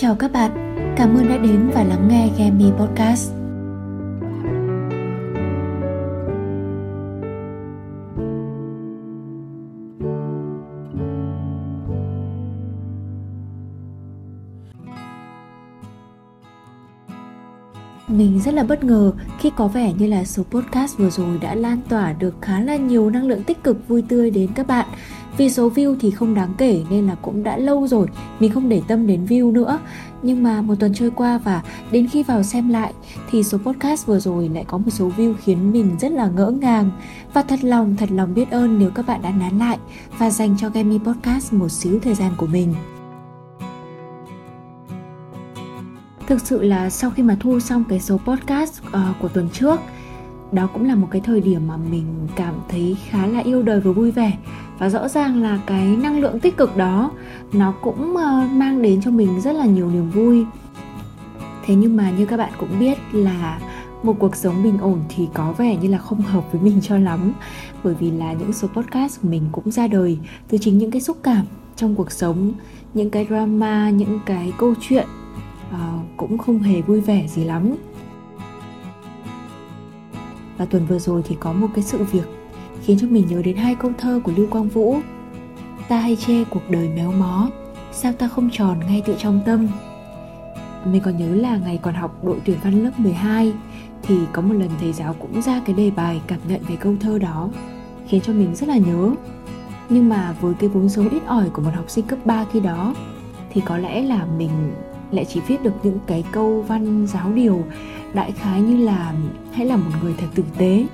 Chào các bạn, cảm ơn đã đến và lắng nghe Gemi Podcast. Mình rất là bất ngờ khi có vẻ như là số podcast vừa rồi đã lan tỏa được khá là nhiều năng lượng tích cực vui tươi đến các bạn vì số view thì không đáng kể nên là cũng đã lâu rồi mình không để tâm đến view nữa nhưng mà một tuần trôi qua và đến khi vào xem lại thì số podcast vừa rồi lại có một số view khiến mình rất là ngỡ ngàng và thật lòng thật lòng biết ơn nếu các bạn đã nán lại và dành cho Gemi Podcast một xíu thời gian của mình. Thực sự là sau khi mà thu xong cái số podcast uh, của tuần trước đó cũng là một cái thời điểm mà mình cảm thấy khá là yêu đời và vui vẻ. Và rõ ràng là cái năng lượng tích cực đó nó cũng ờ, mang đến cho mình rất là nhiều niềm vui. Thế nhưng mà như các bạn cũng biết là một cuộc sống bình ổn thì có vẻ như là không hợp với mình cho lắm. Bởi vì là những số podcast của mình cũng ra đời từ chính những cái xúc cảm trong cuộc sống những cái drama những cái câu chuyện uh, cũng không hề vui vẻ gì lắm và tuần vừa rồi thì có một cái sự việc khiến cho mình nhớ đến hai câu thơ của Lưu Quang Vũ. Ta hay chê cuộc đời méo mó, sao ta không tròn ngay tự trong tâm. Mình còn nhớ là ngày còn học đội tuyển văn lớp 12 thì có một lần thầy giáo cũng ra cái đề bài cảm nhận về câu thơ đó, khiến cho mình rất là nhớ. Nhưng mà với cái vốn số ít ỏi của một học sinh cấp 3 khi đó thì có lẽ là mình lại chỉ viết được những cái câu văn giáo điều đại khái như là hãy là một người thật tử tế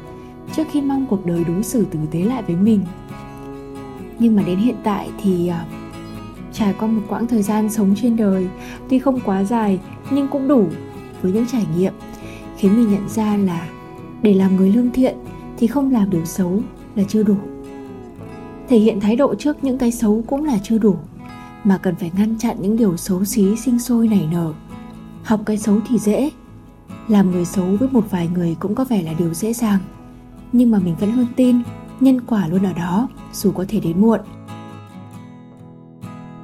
trước khi mong cuộc đời đối xử tử tế lại với mình. Nhưng mà đến hiện tại thì uh, trải qua một quãng thời gian sống trên đời tuy không quá dài nhưng cũng đủ với những trải nghiệm khiến mình nhận ra là để làm người lương thiện thì không làm điều xấu là chưa đủ. Thể hiện thái độ trước những cái xấu cũng là chưa đủ mà cần phải ngăn chặn những điều xấu xí sinh sôi nảy nở. Học cái xấu thì dễ làm người xấu với một vài người cũng có vẻ là điều dễ dàng. Nhưng mà mình vẫn luôn tin, nhân quả luôn ở đó, dù có thể đến muộn.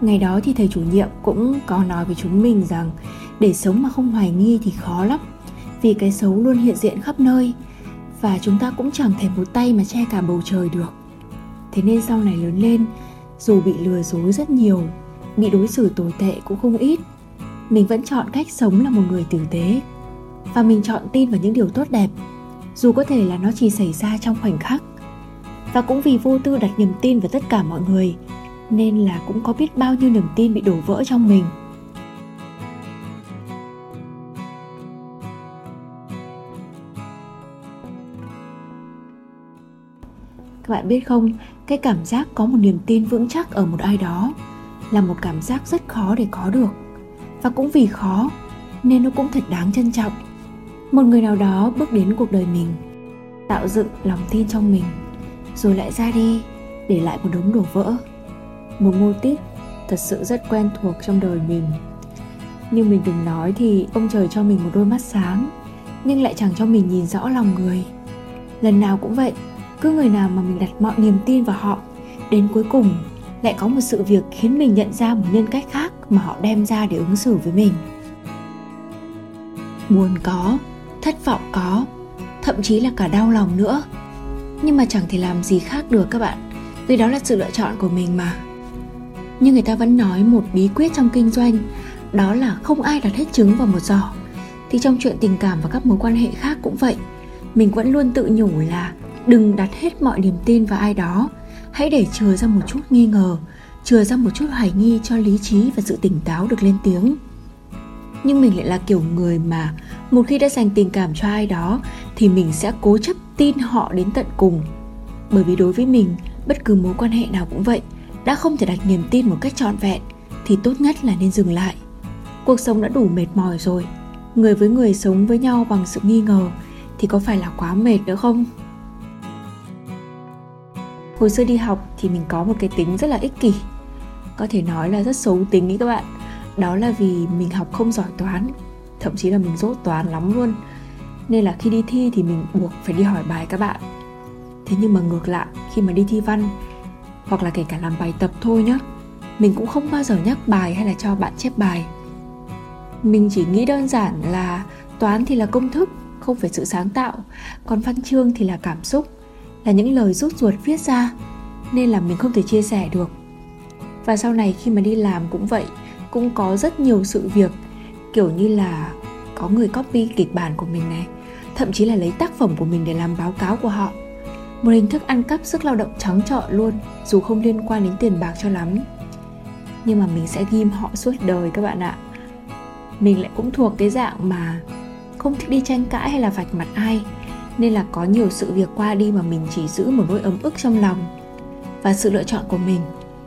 Ngày đó thì thầy chủ nhiệm cũng có nói với chúng mình rằng, để sống mà không hoài nghi thì khó lắm, vì cái xấu luôn hiện diện khắp nơi, và chúng ta cũng chẳng thể một tay mà che cả bầu trời được. Thế nên sau này lớn lên, dù bị lừa dối rất nhiều, bị đối xử tồi tệ cũng không ít, mình vẫn chọn cách sống là một người tử tế và mình chọn tin vào những điều tốt đẹp, dù có thể là nó chỉ xảy ra trong khoảnh khắc. Và cũng vì vô tư đặt niềm tin vào tất cả mọi người, nên là cũng có biết bao nhiêu niềm tin bị đổ vỡ trong mình. Các bạn biết không, cái cảm giác có một niềm tin vững chắc ở một ai đó là một cảm giác rất khó để có được. Và cũng vì khó, nên nó cũng thật đáng trân trọng một người nào đó bước đến cuộc đời mình, tạo dựng lòng tin trong mình, rồi lại ra đi, để lại một đống đổ vỡ. Một mô típ thật sự rất quen thuộc trong đời mình. Nhưng mình từng nói thì ông trời cho mình một đôi mắt sáng, nhưng lại chẳng cho mình nhìn rõ lòng người. Lần nào cũng vậy, cứ người nào mà mình đặt mọi niềm tin vào họ, đến cuối cùng lại có một sự việc khiến mình nhận ra một nhân cách khác mà họ đem ra để ứng xử với mình. Buồn có thất vọng có, thậm chí là cả đau lòng nữa. Nhưng mà chẳng thể làm gì khác được các bạn, vì đó là sự lựa chọn của mình mà. Nhưng người ta vẫn nói một bí quyết trong kinh doanh, đó là không ai đặt hết trứng vào một giỏ thì trong chuyện tình cảm và các mối quan hệ khác cũng vậy, mình vẫn luôn tự nhủ là đừng đặt hết mọi niềm tin vào ai đó. Hãy để chừa ra một chút nghi ngờ, chừa ra một chút hoài nghi cho lý trí và sự tỉnh táo được lên tiếng. Nhưng mình lại là kiểu người mà một khi đã dành tình cảm cho ai đó, thì mình sẽ cố chấp tin họ đến tận cùng. Bởi vì đối với mình, bất cứ mối quan hệ nào cũng vậy, đã không thể đặt niềm tin một cách trọn vẹn, thì tốt nhất là nên dừng lại. Cuộc sống đã đủ mệt mỏi rồi. Người với người sống với nhau bằng sự nghi ngờ, thì có phải là quá mệt nữa không? Hồi xưa đi học thì mình có một cái tính rất là ích kỷ. Có thể nói là rất xấu tính ý các bạn. Đó là vì mình học không giỏi toán thậm chí là mình dốt toán lắm luôn. Nên là khi đi thi thì mình buộc phải đi hỏi bài các bạn. Thế nhưng mà ngược lại, khi mà đi thi văn, hoặc là kể cả làm bài tập thôi nhá, mình cũng không bao giờ nhắc bài hay là cho bạn chép bài. Mình chỉ nghĩ đơn giản là toán thì là công thức, không phải sự sáng tạo. Còn văn chương thì là cảm xúc, là những lời rút ruột viết ra, nên là mình không thể chia sẻ được. Và sau này khi mà đi làm cũng vậy, cũng có rất nhiều sự việc kiểu như là có người copy kịch bản của mình này, thậm chí là lấy tác phẩm của mình để làm báo cáo của họ. Một hình thức ăn cắp sức lao động trắng trợn luôn, dù không liên quan đến tiền bạc cho lắm. Nhưng mà mình sẽ ghim họ suốt đời các bạn ạ. Mình lại cũng thuộc cái dạng mà không thích đi tranh cãi hay là vạch mặt ai, nên là có nhiều sự việc qua đi mà mình chỉ giữ một nỗi ấm ức trong lòng. Và sự lựa chọn của mình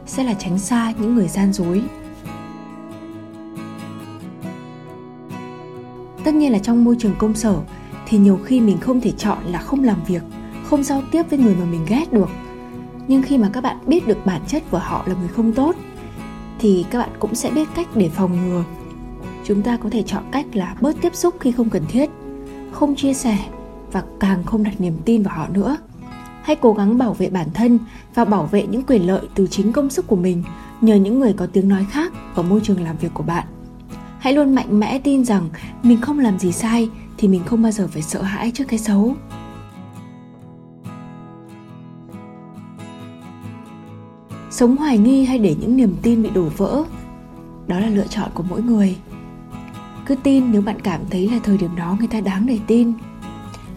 sẽ là tránh xa những người gian dối. Tất nhiên là trong môi trường công sở, thì nhiều khi mình không thể chọn là không làm việc, không giao tiếp với người mà mình ghét được. Nhưng khi mà các bạn biết được bản chất của họ là người không tốt, thì các bạn cũng sẽ biết cách để phòng ngừa. Chúng ta có thể chọn cách là bớt tiếp xúc khi không cần thiết, không chia sẻ và càng không đặt niềm tin vào họ nữa. Hãy cố gắng bảo vệ bản thân và bảo vệ những quyền lợi từ chính công sức của mình nhờ những người có tiếng nói khác ở môi trường làm việc của bạn hãy luôn mạnh mẽ tin rằng mình không làm gì sai thì mình không bao giờ phải sợ hãi trước cái xấu. Sống hoài nghi hay để những niềm tin bị đổ vỡ, đó là lựa chọn của mỗi người. Cứ tin nếu bạn cảm thấy là thời điểm đó người ta đáng để tin,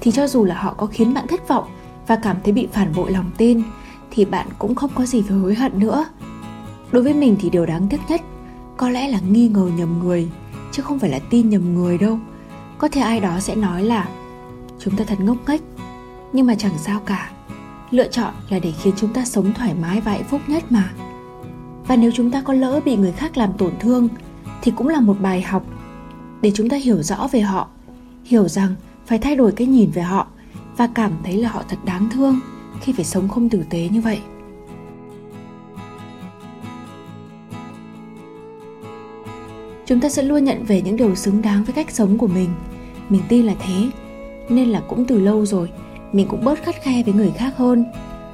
thì cho dù là họ có khiến bạn thất vọng và cảm thấy bị phản bội lòng tin, thì bạn cũng không có gì phải hối hận nữa. Đối với mình thì điều đáng tiếc nhất có lẽ là nghi ngờ nhầm người, chứ không phải là tin nhầm người đâu. Có thể ai đó sẽ nói là, chúng ta thật ngốc nghếch. Nhưng mà chẳng sao cả. Lựa chọn là để khiến chúng ta sống thoải mái và hạnh phúc nhất mà. Và nếu chúng ta có lỡ bị người khác làm tổn thương, thì cũng là một bài học. Để chúng ta hiểu rõ về họ, hiểu rằng phải thay đổi cái nhìn về họ và cảm thấy là họ thật đáng thương khi phải sống không tử tế như vậy. Chúng ta sẽ luôn nhận về những điều xứng đáng với cách sống của mình. Mình tin là thế, nên là cũng từ lâu rồi, mình cũng bớt khắt khe với người khác hơn.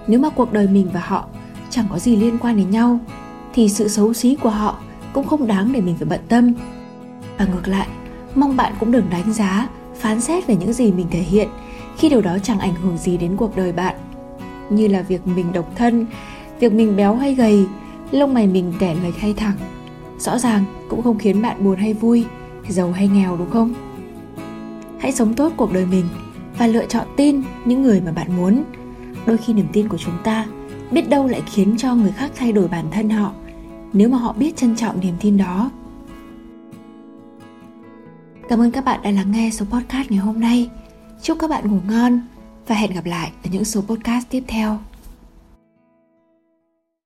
Nếu mà cuộc đời mình và họ chẳng có gì liên quan đến nhau, thì sự xấu xí của họ cũng không đáng để mình phải bận tâm. Và ngược lại, mong bạn cũng đừng đánh giá, phán xét về những gì mình thể hiện khi điều đó chẳng ảnh hưởng gì đến cuộc đời bạn. Như là việc mình độc thân, việc mình béo hay gầy, lông mày mình kẻ lệch hay thẳng rõ ràng cũng không khiến bạn buồn hay vui, giàu hay nghèo đúng không? Hãy sống tốt cuộc đời mình và lựa chọn tin những người mà bạn muốn. Đôi khi niềm tin của chúng ta biết đâu lại khiến cho người khác thay đổi bản thân họ, nếu mà họ biết trân trọng niềm tin đó. Cảm ơn các bạn đã lắng nghe số podcast ngày hôm nay. Chúc các bạn ngủ ngon và hẹn gặp lại ở những số podcast tiếp theo.